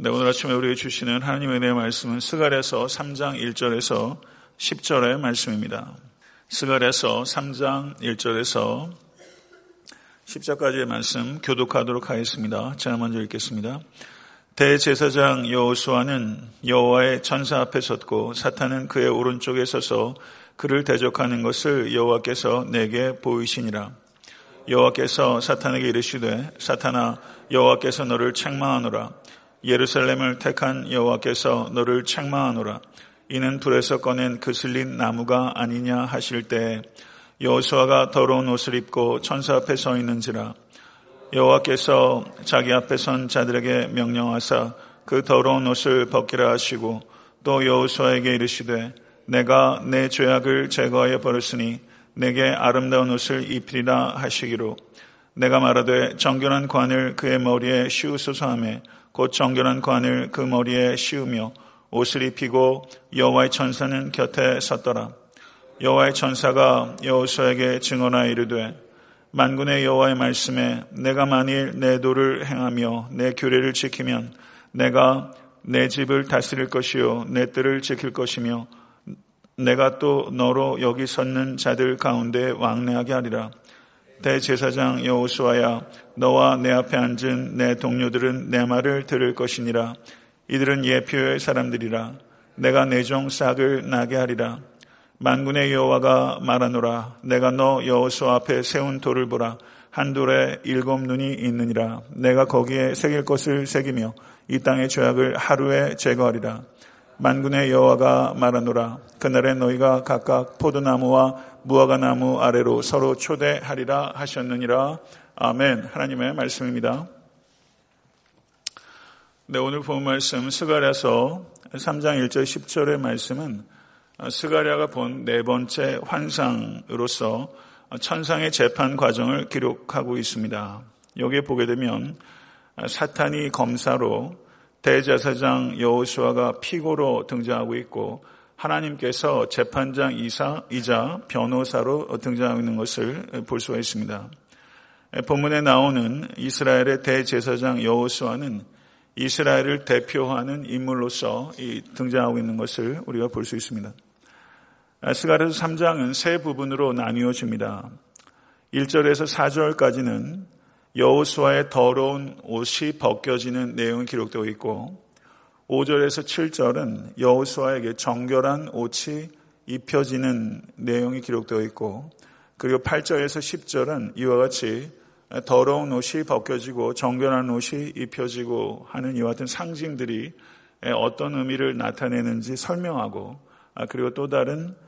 네, 오늘 아침에 우리에게 주시는 하나님의 은혜의 말씀은 스갈에서 3장 1절에서 10절의 말씀입니다. 스갈에서 3장 1절에서 10절까지의 말씀 교독하도록 하겠습니다. 제가 먼저 읽겠습니다. 대제사장 여호수아는 여호와의 천사 앞에 섰고 사탄은 그의 오른쪽에 서서 그를 대적하는 것을 여호와께서 내게 보이시니라. 여호와께서 사탄에게 이르시되 사탄아 여호와께서 너를 책망하노라. 예루살렘을 택한 여호와께서 너를 책망하노라. 이는 불에서 꺼낸 그슬린 나무가 아니냐 하실 때 여호수아가 더러운 옷을 입고 천사 앞에 서 있는지라 여호와께서 자기 앞에 선 자들에게 명령하사 그 더러운 옷을 벗기라 하시고 또 여호수아에게 이르시되 내가 내 죄악을 제거하여 버렸으니 내게 아름다운 옷을 입히리라 하시기로 내가 말하되 정결한 관을 그의 머리에 씌우소서 하며 곧 정결한 관을 그 머리에 씌우며 옷을 입히고 여호와의 천사는 곁에 섰더라. 여호와의 천사가 여호수에게 증언하여 이르되 만군의 여호와의 말씀에 내가 만일 내 도를 행하며 내 규례를 지키면 내가 내 집을 다스릴 것이요 내 뜰을 지킬 것이며 내가 또 너로 여기 섰는 자들 가운데 왕래하게 하리라. 대제사장 여호수아야 너와 내 앞에 앉은 내 동료들은 내 말을 들을 것이니라. 이들은 예표의 사람들이라. 내가 내 종 싹을 나게 하리라. 만군의 여호와가 말하노라. 내가 너 여호수아 앞에 세운 돌을 보라. 한 돌에 일곱 눈이 있느니라. 내가 거기에 새길 것을 새기며 이 땅의 죄악을 하루에 제거하리라 만군의 여호와가 말하노라 그날에 너희가 각각 포도나무와 무화과나무 아래로 서로 초대하리라 하셨느니라. 아멘. 하나님의 말씀입니다. 네, 오늘 본 말씀 스가랴서 3장 1절 10절의 말씀은 스가랴가 본 네 번째 환상으로서 천상의 재판 과정을 기록하고 있습니다. 여기에 보게 되면 사탄이 검사로 대제사장 여호수아가 피고로 등장하고 있고 하나님께서 재판장 이사, 이자 변호사로 등장하고 있는 것을 볼 수가 있습니다. 본문에 나오는 이스라엘의 대제사장 여호수아는 이스라엘을 대표하는 인물로서 등장하고 있는 것을 우리가 볼 수 있습니다. 스가랴서 3장은 세 부분으로 나뉘어집니다. 1절에서 4절까지는 여호수아의 더러운 옷이 벗겨지는 내용이 기록되어 있고 5절에서 7절은 여호수아에게 정결한 옷이 입혀지는 내용이 기록되어 있고 그리고 8절에서 10절은 이와 같이 더러운 옷이 벗겨지고 정결한 옷이 입혀지고 하는 이와 같은 상징들이 어떤 의미를 나타내는지 설명하고 아, 그리고 또 다른 어,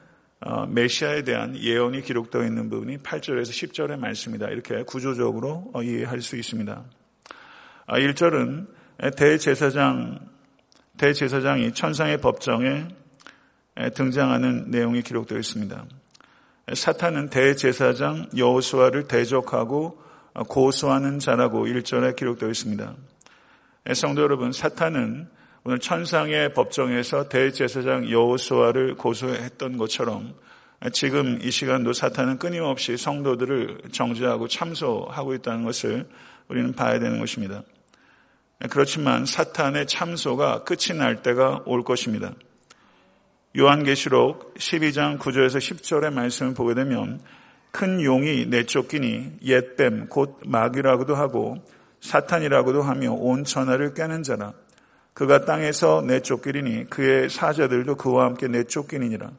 메시아에 대한 예언이 기록되어 있는 부분이 8절에서 10절의 말씀이다. 이렇게 구조적으로 어, 이해할 수 있습니다. 1절은 아, 대제사장 대제사장이 천상의 법정에 등장하는 내용이 기록되어 있습니다. 사탄은 대제사장 여호수아를 대적하고 고소하는 자라고 1절에 기록되어 있습니다. 성도 여러분, 사탄은 오늘 천상의 법정에서 대제사장 여호수아를 고소했던 것처럼 지금 이 시간도 사탄은 끊임없이 성도들을 정죄하고 참소하고 있다는 것을 우리는 봐야 되는 것입니다. 그렇지만 사탄의 참소가 끝이 날 때가 올 것입니다. 요한계시록 12장 9절에서 10절의 말씀을 보게 되면 큰 용이 내쫓기니 옛뱀 곧 마귀라고도 하고 사탄이라고도 하며 온 천하를 깨는 자라 그가 땅에서 내쫓기리니 그의 사자들도 그와 함께 내쫓기니라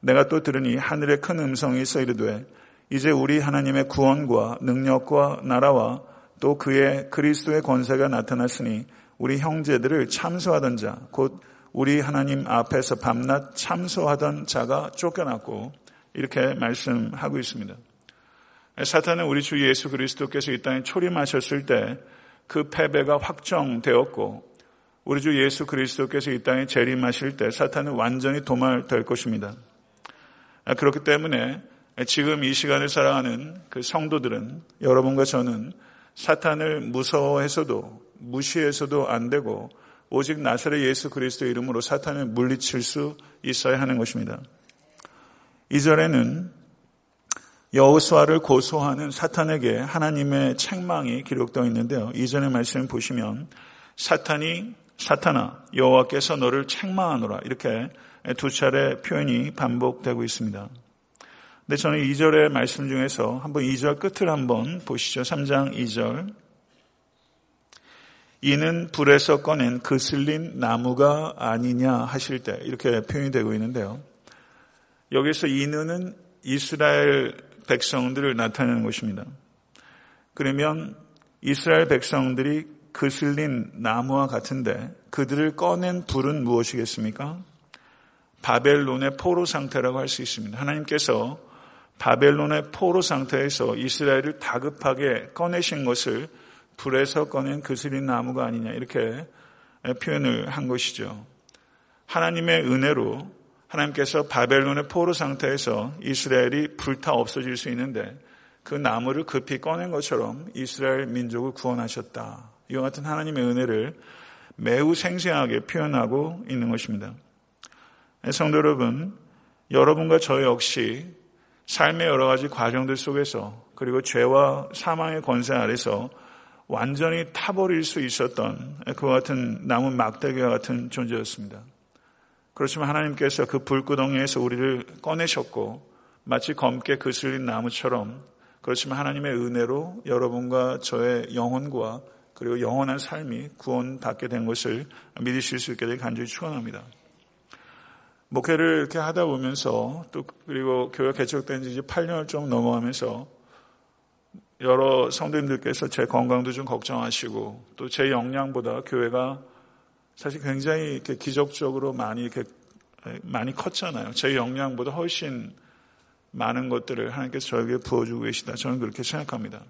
내가 또 들으니 하늘에 큰 음성이 있어 이르되 이제 우리 하나님의 구원과 능력과 나라와 또 그의 그리스도의 권세가 나타났으니 우리 형제들을 참소하던 자, 곧 우리 하나님 앞에서 밤낮 참소하던 자가 쫓겨났고 이렇게 말씀하고 있습니다. 사탄은 우리 주 예수 그리스도께서 이 땅에 초림하셨을 때 그 패배가 확정되었고 우리 주 예수 그리스도께서 이 땅에 재림하실 때 사탄은 완전히 도말될 것입니다. 그렇기 때문에 지금 이 시간을 살아가는 그 성도들은 여러분과 저는 사탄을 무서워해서도 무시해서도 안 되고 오직 나사렛 예수 그리스도 이름으로 사탄을 물리칠 수 있어야 하는 것입니다. 이절에는 여호수아를 고소하는 사탄에게 하나님의 책망이 기록되어 있는데요. 이전의 말씀을 보시면 사탄이 사탄아 여호와께서 너를 책망하노라 이렇게 두 차례 표현이 반복되고 있습니다. 근데 저는 2절의 말씀 중에서 한번 2절 끝을 한번 보시죠. 3장 2절. 이는 불에서 꺼낸 그슬린 나무가 아니냐 하실 때 이렇게 표현이 되고 있는데요. 여기서 이는은 이스라엘 백성들을 나타내는 것입니다. 그러면 이스라엘 백성들이 그슬린 나무와 같은데 그들을 꺼낸 불은 무엇이겠습니까? 바벨론의 포로 상태라고 할 수 있습니다. 하나님께서 바벨론의 포로 상태에서 이스라엘을 다급하게 꺼내신 것을 불에서 꺼낸 그슬린 나무가 아니냐 이렇게 표현을 한 것이죠. 하나님의 은혜로 하나님께서 바벨론의 포로 상태에서 이스라엘이 불타 없어질 수 있는데 그 나무를 급히 꺼낸 것처럼 이스라엘 민족을 구원하셨다. 이와 같은 하나님의 은혜를 매우 생생하게 표현하고 있는 것입니다. 성도 여러분, 여러분과 저 역시 삶의 여러 가지 과정들 속에서 그리고 죄와 사망의 권세 아래서 완전히 타버릴 수 있었던 그와 같은 나무 막대기와 같은 존재였습니다. 그렇지만 하나님께서 그 불구덩이에서 우리를 꺼내셨고 마치 검게 그슬린 나무처럼 그렇지만 하나님의 은혜로 여러분과 저의 영혼과 그리고 영원한 삶이 구원받게 된 것을 믿으실 수 있게 되길 간절히 축원합니다. 목회를 이렇게 하다 보면서 또 그리고 교회 개척된 지 이제 8년을 좀 넘어가면서 여러 성도님들께서 제 건강도 좀 걱정하시고 또 제 역량보다 교회가 사실 굉장히 이렇게 기적적으로 많이 이렇게 많이 컸잖아요. 제 역량보다 훨씬 많은 것들을 하나님께서 저에게 부어주고 계시다. 저는 그렇게 생각합니다.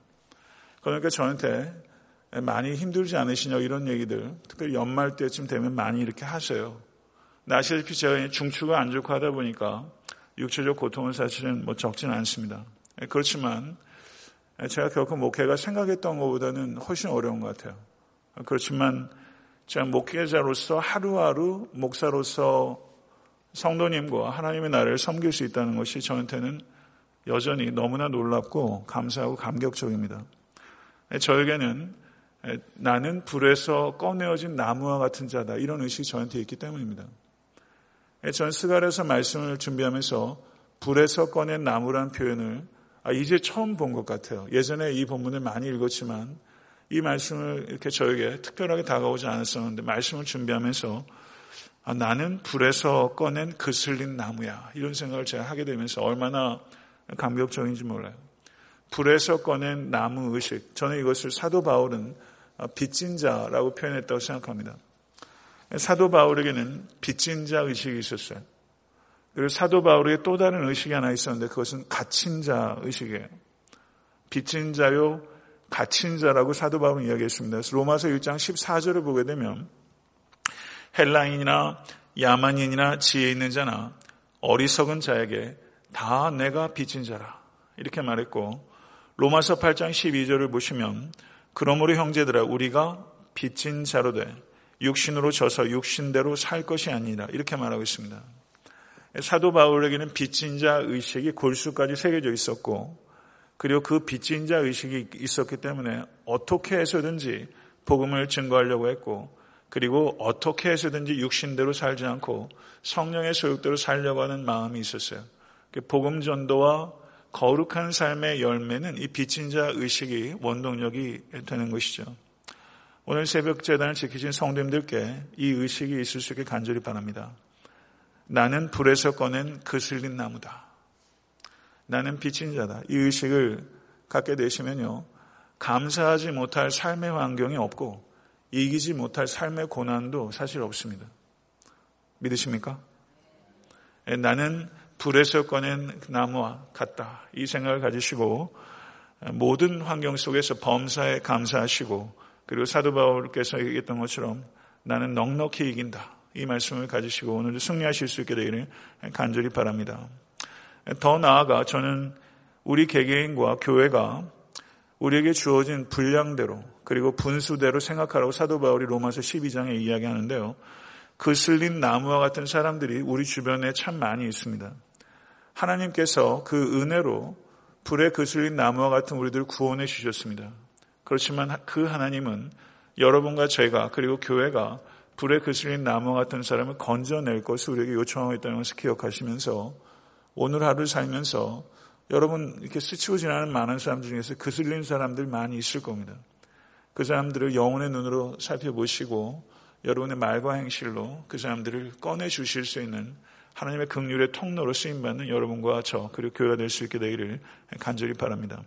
그러니까 저한테 많이 힘들지 않으시냐 이런 얘기들 특별히 연말 때쯤 되면 많이 이렇게 하세요. 아시다시피 제가 중추가 안 좋고 하다 보니까 육체적 고통은 사실은 뭐 적지는 않습니다. 그렇지만 제가 결코 목회가 생각했던 것보다는 훨씬 어려운 것 같아요. 그렇지만 제가 목회자로서 하루하루 목사로서 성도님과 하나님의 나라를 섬길 수 있다는 것이 저한테는 여전히 너무나 놀랍고 감사하고 감격적입니다. 저에게는 나는 불에서 꺼내어진 나무와 같은 자다 이런 의식이 저한테 있기 때문입니다. 전 스갈에서 말씀을 준비하면서 불에서 꺼낸 나무라는 표현을 아, 이제 처음 본 것 같아요. 예전에 이 본문을 많이 읽었지만 이 말씀을 이렇게 저에게 특별하게 다가오지 않았었는데 말씀을 준비하면서 아, 나는 불에서 꺼낸 그슬린 나무야. 이런 생각을 제가 하게 되면서 얼마나 감격적인지 몰라요. 불에서 꺼낸 나무 의식. 저는 이것을 사도 바울은 빚진 자라고 표현했다고 생각합니다. 사도 바울에게는 빚진 자 의식이 있었어요. 그리고 사도 바울에게 또 다른 의식이 하나 있었는데 그것은 갇힌 자 의식이에요. 빚진 자요, 갇힌 자라고 사도 바울은 이야기했습니다. 로마서 1장 14절을 보게 되면 헬라인이나 야만인이나 지혜 있는 자나 어리석은 자에게 다 내가 빚진 자라. 이렇게 말했고 로마서 8장 12절을 보시면 그러므로 형제들아 우리가 빚진 자로 돼 육신으로 져서 육신대로 살 것이 아니라 이렇게 말하고 있습니다. 사도 바울에게는 빚진 자 의식이 골수까지 새겨져 있었고 그리고 그 빚진 자 의식이 있었기 때문에 어떻게 해서든지 복음을 증거하려고 했고 그리고 어떻게 해서든지 육신대로 살지 않고 성령의 소욕대로 살려고 하는 마음이 있었어요. 그 복음 전도와 거룩한 삶의 열매는 이 빚진 자 의식이 원동력이 되는 것이죠. 오늘 새벽 재단을 지키신 성도님들께 이 의식이 있을 수 있게 간절히 바랍니다. 나는 불에서 꺼낸 그슬린 나무다. 나는 빚진 자다. 이 의식을 갖게 되시면요. 감사하지 못할 삶의 환경이 없고 이기지 못할 삶의 고난도 사실 없습니다. 믿으십니까? 예, 나는 불에서 꺼낸 나무와 같다. 이 생각을 가지시고 모든 환경 속에서 범사에 감사하시고 그리고 사도 바울께서 얘기했던 것처럼 나는 넉넉히 이긴다. 이 말씀을 가지시고 오늘도 승리하실 수 있게 되기를 간절히 바랍니다. 더 나아가 저는 우리 개개인과 교회가 우리에게 주어진 분량대로 그리고 분수대로 생각하라고 사도 바울이 로마서 12장에 이야기하는데요. 그 슬린 나무와 같은 사람들이 우리 주변에 참 많이 있습니다. 하나님께서 그 은혜로 불에 그슬린 나무와 같은 우리들 구원해 주셨습니다. 그렇지만 그 하나님은 여러분과 제가 그리고 교회가 불에 그슬린 나무 같은 사람을 건져낼 것을 우리에게 요청하고 있다는 것을 기억하시면서 오늘 하루 살면서 여러분 이렇게 스치고 지나는 많은 사람 중에서 그슬린 사람들 많이 있을 겁니다. 그 사람들을 영혼의 눈으로 살펴보시고 여러분의 말과 행실로 그 사람들을 꺼내 주실 수 있는 하나님의 긍휼의 통로로 쓰임 받는 여러분과 저 그리고 교회가 될 수 있게 되기를 간절히 바랍니다.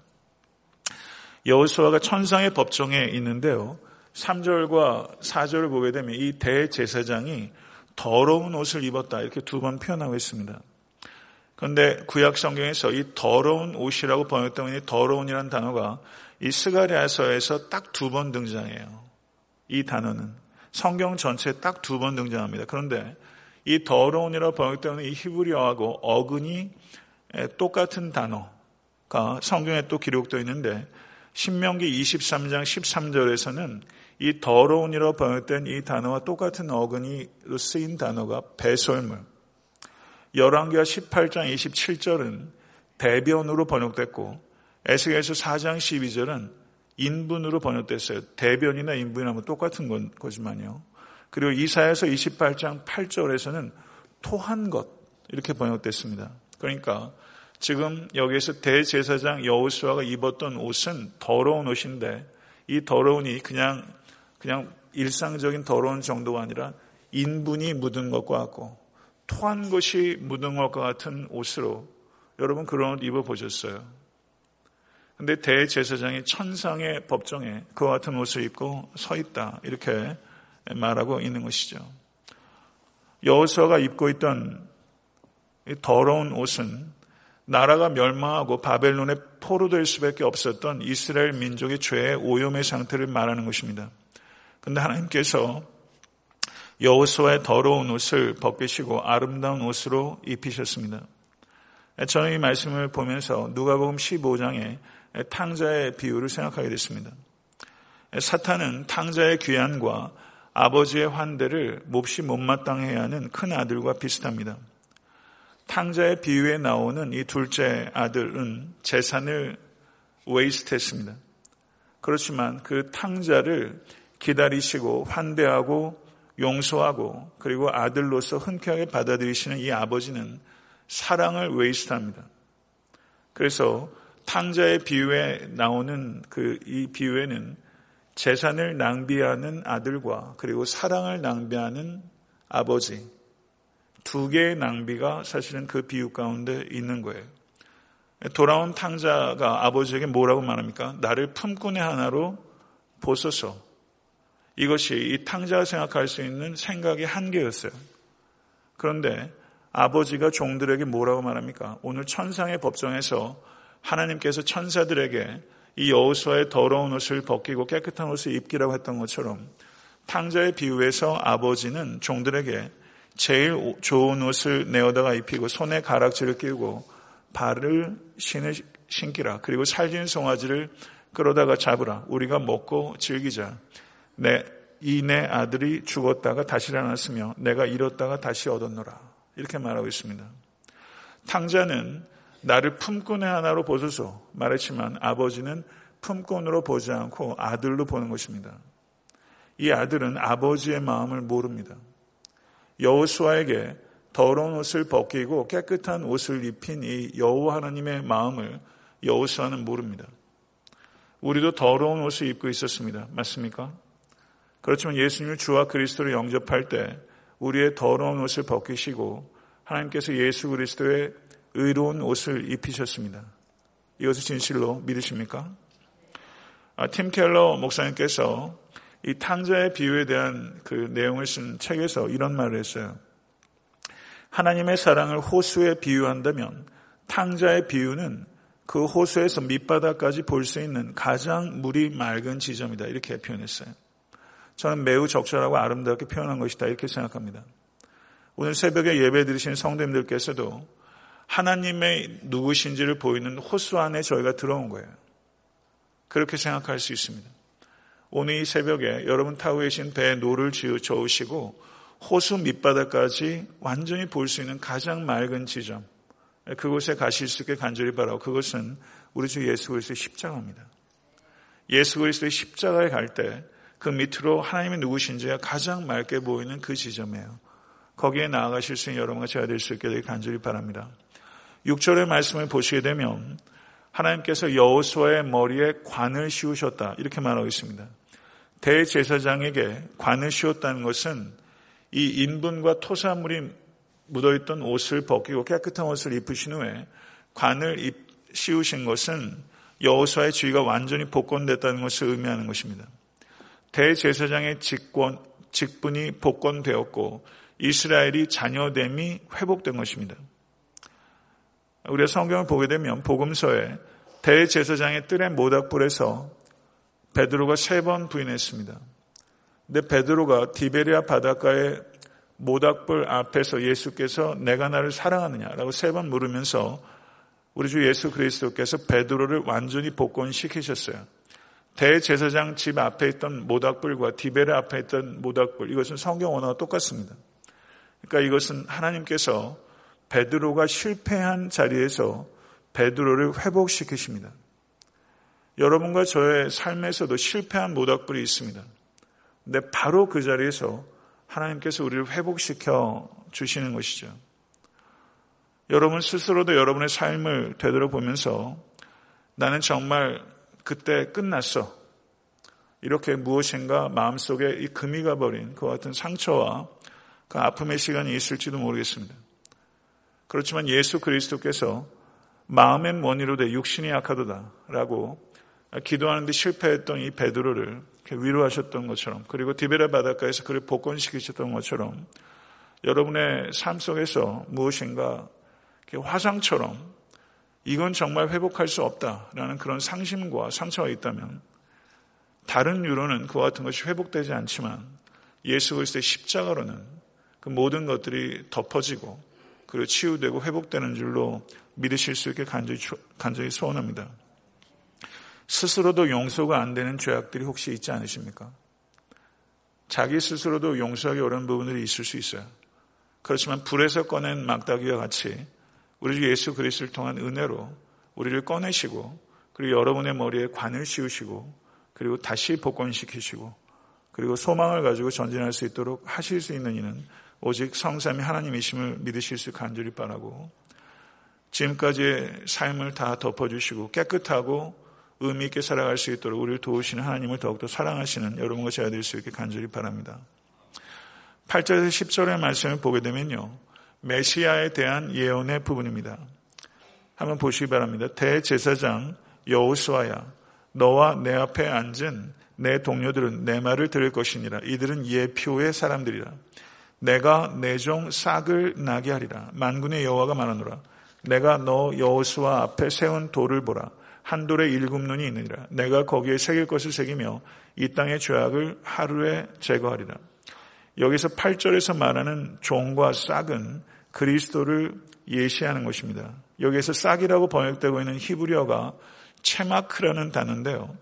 여호수아가 천상의 법정에 있는데요. 3절과 4절을 보게 되면 이 대제사장이 더러운 옷을 입었다 이렇게 두 번 표현하고 있습니다. 그런데 구약 성경에서 이 더러운 옷이라고 번역되는 이 더러운이라는 단어가 이 스가랴서에서 딱 두 번 등장해요. 이 단어는 성경 전체에 딱 두 번 등장합니다. 그런데 이 더러운이라고 번역되는 이 히브리어하고 어근이 똑같은 단어가 성경에 또 기록되어 있는데 신명기 23장 13절에서는 이 더러운이라고 번역된 이 단어와 똑같은 어근이 쓰인 단어가 배설물. 열왕기하 18장 27절은 대변으로 번역됐고 에스겔서 4장 12절은 인분으로 번역됐어요. 대변이나 인분이라면 똑같은 건 거지만요. 그리고 이사에서 28장 8절에서는 토한 것 이렇게 번역됐습니다. 그러니까 지금 여기에서 대제사장 여호수아가 입었던 옷은 더러운 옷인데 이 더러운이 그냥 그냥 일상적인 더러운 정도가 아니라 인분이 묻은 것과 같고 토한 것이 묻은 것과 같은 옷으로 여러분 그런 옷 입어 보셨어요. 근데 대제사장이 천상의 법정에 그와 같은 옷을 입고 서 있다. 이렇게 말하고 있는 것이죠. 여호수아가 입고 있던 더러운 옷은 나라가 멸망하고 바벨론에 포로될 수밖에 없었던 이스라엘 민족의 죄의 오염의 상태를 말하는 것입니다. 그런데 하나님께서 여호수아의 더러운 옷을 벗기시고 아름다운 옷으로 입히셨습니다. 저는 이 말씀을 보면서 누가복음 15장에 탕자의 비유를 생각하게 됐습니다. 사탄은 탕자의 귀환과 아버지의 환대를 몹시 못마땅해야 하는 큰 아들과 비슷합니다. 탕자의 비유에 나오는 이 둘째 아들은 재산을 웨이스트했습니다. 그렇지만 그 탕자를 기다리시고 환대하고 용서하고 그리고 아들로서 흔쾌하게 받아들이시는 이 아버지는 사랑을 웨이스트합니다. 그래서 탕자의 비유에 나오는 그 이 비유에는 재산을 낭비하는 아들과 그리고 사랑을 낭비하는 아버지 두 개의 낭비가 사실은 그 비유 가운데 있는 거예요. 돌아온 탕자가 아버지에게 뭐라고 말합니까? 나를 품꾼의 하나로 보소서. 이것이 이 탕자가 생각할 수 있는 생각의 한계였어요. 그런데 아버지가 종들에게 뭐라고 말합니까? 오늘 천상의 법정에서 하나님께서 천사들에게 이 여호수아의 더러운 옷을 벗기고 깨끗한 옷을 입기라고 했던 것처럼 탕자의 비유에서 아버지는 종들에게 제일 좋은 옷을 내어다가 입히고 손에 가락지를 끼우고 발을 신을 신기라. 그리고 살진 송아지를 끌어다가 잡으라. 우리가 먹고 즐기자. 내, 이 내 아들이 죽었다가 다시 일어났으며 내가 잃었다가 다시 얻었노라. 이렇게 말하고 있습니다. 탕자는 나를 품꾼의 하나로 보소서 말했지만 아버지는 품꾼으로 보지 않고 아들로 보는 것입니다. 이 아들은 아버지의 마음을 모릅니다. 여호수아에게 더러운 옷을 벗기고 깨끗한 옷을 입힌 이 여호와 하나님의 마음을 여호수아는 모릅니다. 우리도 더러운 옷을 입고 있었습니다. 맞습니까? 그렇지만 예수님을 주와 그리스도를 영접할 때 우리의 더러운 옷을 벗기시고 하나님께서 예수 그리스도의 의로운 옷을 입히셨습니다. 이것을 진실로 믿으십니까? 아, 팀 켈러 목사님께서 이 탕자의 비유에 대한 그 내용을 쓴 책에서 이런 말을 했어요. 하나님의 사랑을 호수에 비유한다면 탕자의 비유는 그 호수에서 밑바닥까지 볼 수 있는 가장 물이 맑은 지점이다. 이렇게 표현했어요. 저는 매우 적절하고 아름답게 표현한 것이다. 이렇게 생각합니다. 오늘 새벽에 예배 드리신 성도님들께서도 하나님의 누구신지를 보이는 호수 안에 저희가 들어온 거예요. 그렇게 생각할 수 있습니다. 오늘 이 새벽에 여러분 타고 계신 배에 노를 저으시고 호수 밑바닥까지 완전히 볼 수 있는 가장 맑은 지점 그곳에 가실 수 있게 간절히 바라고 그것은 우리 주 예수 그리스도의 십자가입니다. 예수 그리스도의 십자가에 갈 때 그 밑으로 하나님이 누구신지가 가장 맑게 보이는 그 지점이에요. 거기에 나아가실 수 있는 여러분과 제가 될 수 있게 되길 간절히 바랍니다. 6절의 말씀을 보시게 되면 하나님께서 여호수아의 머리에 관을 씌우셨다 이렇게 말하고 있습니다. 대제사장에게 관을 씌웠다는 것은 이 인분과 토사물이 묻어있던 옷을 벗기고 깨끗한 옷을 입으신 후에 관을 씌우신 것은 여호수아의 주의가 완전히 복권됐다는 것을 의미하는 것입니다. 대제사장의 직권, 직분이 복권되었고 이스라엘이 자녀됨이 회복된 것입니다. 우리가 성경을 보게 되면 복음서에 대제사장의 뜰의 모닥불에서 베드로가 세 번 부인했습니다. 근데 베드로가 디베리아 바닷가의 모닥불 앞에서 예수께서 내가 나를 사랑하느냐라고 세 번 물으면서 우리 주 예수 그리스도께서 베드로를 완전히 복권시키셨어요. 대제사장 집 앞에 있던 모닥불과 디베르 앞에 있던 모닥불 이것은 성경 언어가 똑같습니다. 그러니까 이것은 하나님께서 베드로가 실패한 자리에서 베드로를 회복시키십니다. 여러분과 저의 삶에서도 실패한 모닥불이 있습니다. 근데 바로 그 자리에서 하나님께서 우리를 회복시켜 주시는 것이죠. 여러분 스스로도 여러분의 삶을 되돌아보면서 나는 정말 그때 끝났어. 이렇게 무엇인가 마음속에 이 금이 가버린 그 같은 상처와 그 아픔의 시간이 있을지도 모르겠습니다. 그렇지만 예수 그리스도께서 마음의 원이로 돼 육신이 약하도다 라고 기도하는데 실패했던 이 베드로를 위로하셨던 것처럼 그리고 디베라 바닷가에서 그를 복권시키셨던 것처럼 여러분의 삶 속에서 무엇인가 화상처럼 이건 정말 회복할 수 없다라는 그런 상심과 상처가 있다면 다른 유로는 그와 같은 것이 회복되지 않지만 예수 그리스도의 십자가로는 그 모든 것들이 덮어지고 그리고 치유되고 회복되는 줄로 믿으실 수 있게 간절히, 간절히 소원합니다. 스스로도 용서가 안 되는 죄악들이 혹시 있지 않으십니까? 자기 스스로도 용서하기 어려운 부분들이 있을 수 있어요. 그렇지만 불에서 꺼낸 막다기와 같이 우리 주 예수 그리스도를 통한 은혜로 우리를 꺼내시고 그리고 여러분의 머리에 관을 씌우시고 그리고 다시 복권시키시고 그리고 소망을 가지고 전진할 수 있도록 하실 수 있는 이는 오직 성삼이 하나님이심을 믿으실 수 간절히 바라고 지금까지의 삶을 다 덮어주시고 깨끗하고 의미 있게 살아갈 수 있도록 우리를 도우시는 하나님을 더욱더 사랑하시는 여러분과 제가 될 수 있게 간절히 바랍니다. 8절에서 10절의 말씀을 보게 되면요. 메시아에 대한 예언의 부분입니다. 한번 보시기 바랍니다. 대제사장 여호수아야 너와 내 앞에 앉은 내 동료들은 내 말을 들을 것이니라. 이들은 예표의 사람들이라. 내가 내 종 싹을 나게 하리라. 만군의 여호와가 말하노라. 내가 너 여호수아 앞에 세운 돌을 보라. 한 돌에 일곱 눈이 있느니라. 내가 거기에 새길 것을 새기며 이 땅의 죄악을 하루에 제거하리라. 여기서 8절에서 말하는 종과 싹은 그리스도를 예시하는 것입니다. 여기에서 싹이라고 번역되고 있는 히브리어가 체마크라는 단어인데요.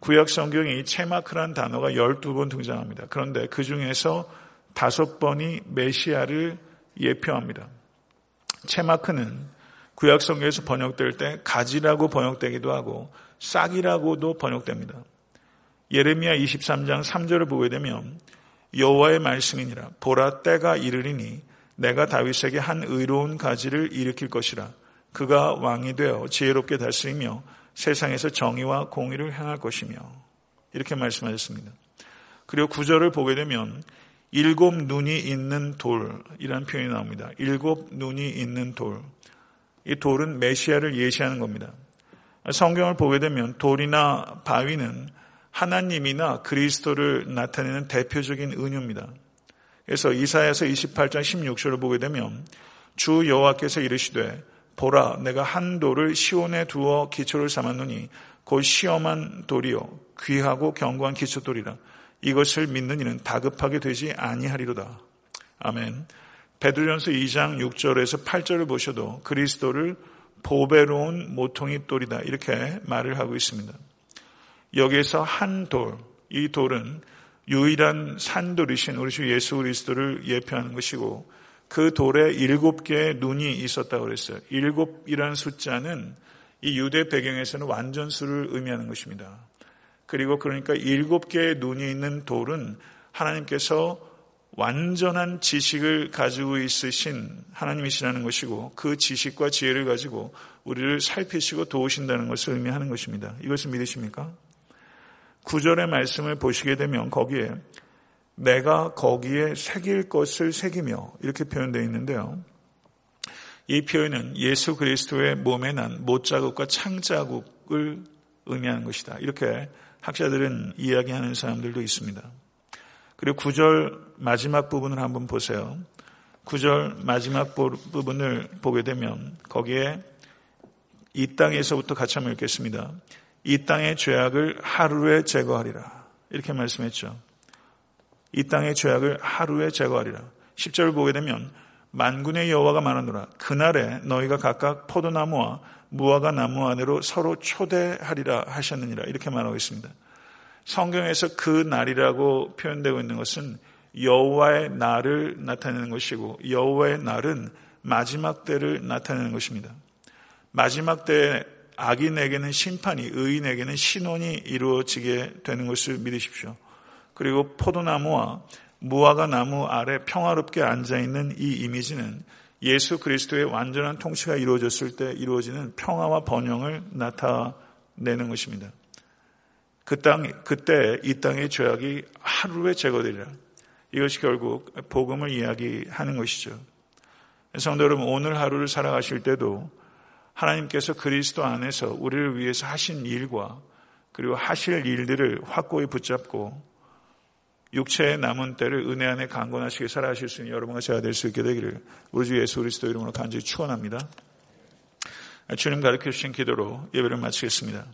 구약 성경에 이 체마크라는 단어가 12번 등장합니다. 그런데 그 중에서 다섯 번이 메시아를 예표합니다. 체마크는 구약 성경에서 번역될 때 가지라고 번역되기도 하고 싹이라고도 번역됩니다. 예레미야 23장 3절을 보게 되면 여호와의 말씀이니라 보라 때가 이르리니 내가 다윗에게 한 의로운 가지를 일으킬 것이라. 그가 왕이 되어 지혜롭게 다스리며 세상에서 정의와 공의를 행할 것이며 이렇게 말씀하셨습니다. 그리고 구절을 보게 되면 일곱 눈이 있는 돌이라는 표현이 나옵니다. 일곱 눈이 있는 돌. 이 돌은 메시아를 예시하는 겁니다. 성경을 보게 되면 돌이나 바위는 하나님이나 그리스도를 나타내는 대표적인 은유입니다. 그래서 이사야서 28장 16절을 보게 되면 주 여호와께서 이르시되 보라 내가 한 돌을 시온에 두어 기초를 삼았노니 곧 시험한 돌이요 귀하고 견고한 기초돌이라 이것을 믿는 이는 다급하게 되지 아니하리로다. 아멘. 베드로전서 2장 6절에서 8절을 보셔도 그리스도를 보배로운 모퉁이 돌이다 이렇게 말을 하고 있습니다. 여기에서 한 돌, 이 돌은 유일한 산돌이신 우리 주 예수 그리스도를 예표하는 것이고 그 돌에 일곱 개의 눈이 있었다고 그랬어요. 일곱이라는 숫자는 이 유대 배경에서는 완전수를 의미하는 것입니다. 그리고 그러니까 일곱 개의 눈이 있는 돌은 하나님께서 완전한 지식을 가지고 있으신 하나님이시라는 것이고 그 지식과 지혜를 가지고 우리를 살피시고 도우신다는 것을 의미하는 것입니다. 이것을 믿으십니까? 구절의 말씀을 보시게 되면 거기에 내가 거기에 새길 것을 새기며 이렇게 표현되어 있는데요. 이 표현은 예수 그리스도의 몸에 난 못자국과 창자국을 의미하는 것이다. 이렇게 학자들은 이야기하는 사람들도 있습니다. 그리고 구절 마지막 부분을 한번 보세요. 구절 마지막 부분을 보게 되면 거기에 이 땅에서부터 같이 한번 읽겠습니다. 이 땅의 죄악을 하루에 제거하리라. 이렇게 말씀했죠. 이 땅의 죄악을 하루에 제거하리라. 10절을 보게 되면 만군의 여호와가 말하노라. 그날에 너희가 각각 포도나무와 무화과 나무 안으로 서로 초대하리라 하셨느니라. 이렇게 말하고 있습니다. 성경에서 그 날이라고 표현되고 있는 것은 여호와의 날을 나타내는 것이고 여호와의 날은 마지막 때를 나타내는 것입니다. 마지막 때 악인에게는 심판이 의인에게는 신원이 이루어지게 되는 것을 믿으십시오. 그리고 포도나무와 무화과 나무 아래 평화롭게 앉아 있는 이 이미지는 예수 그리스도의 완전한 통치가 이루어졌을 때 이루어지는 평화와 번영을 나타내는 것입니다. 그 땅, 그때 이 땅의 죄악이 하루에 제거되리라. 이것이 결국 복음을 이야기하는 것이죠. 성도 여러분, 오늘 하루를 살아가실 때도 하나님께서 그리스도 안에서 우리를 위해서 하신 일과 그리고 하실 일들을 확고히 붙잡고 육체의 남은 때를 은혜 안에 강건하시게 살아가실 수 있는 여러분과 제가 될 수 있게 되기를 우리 주 예수 그리스도 이름으로 간절히 축원합니다. 주님 가르쳐 주신 기도로 예배를 마치겠습니다.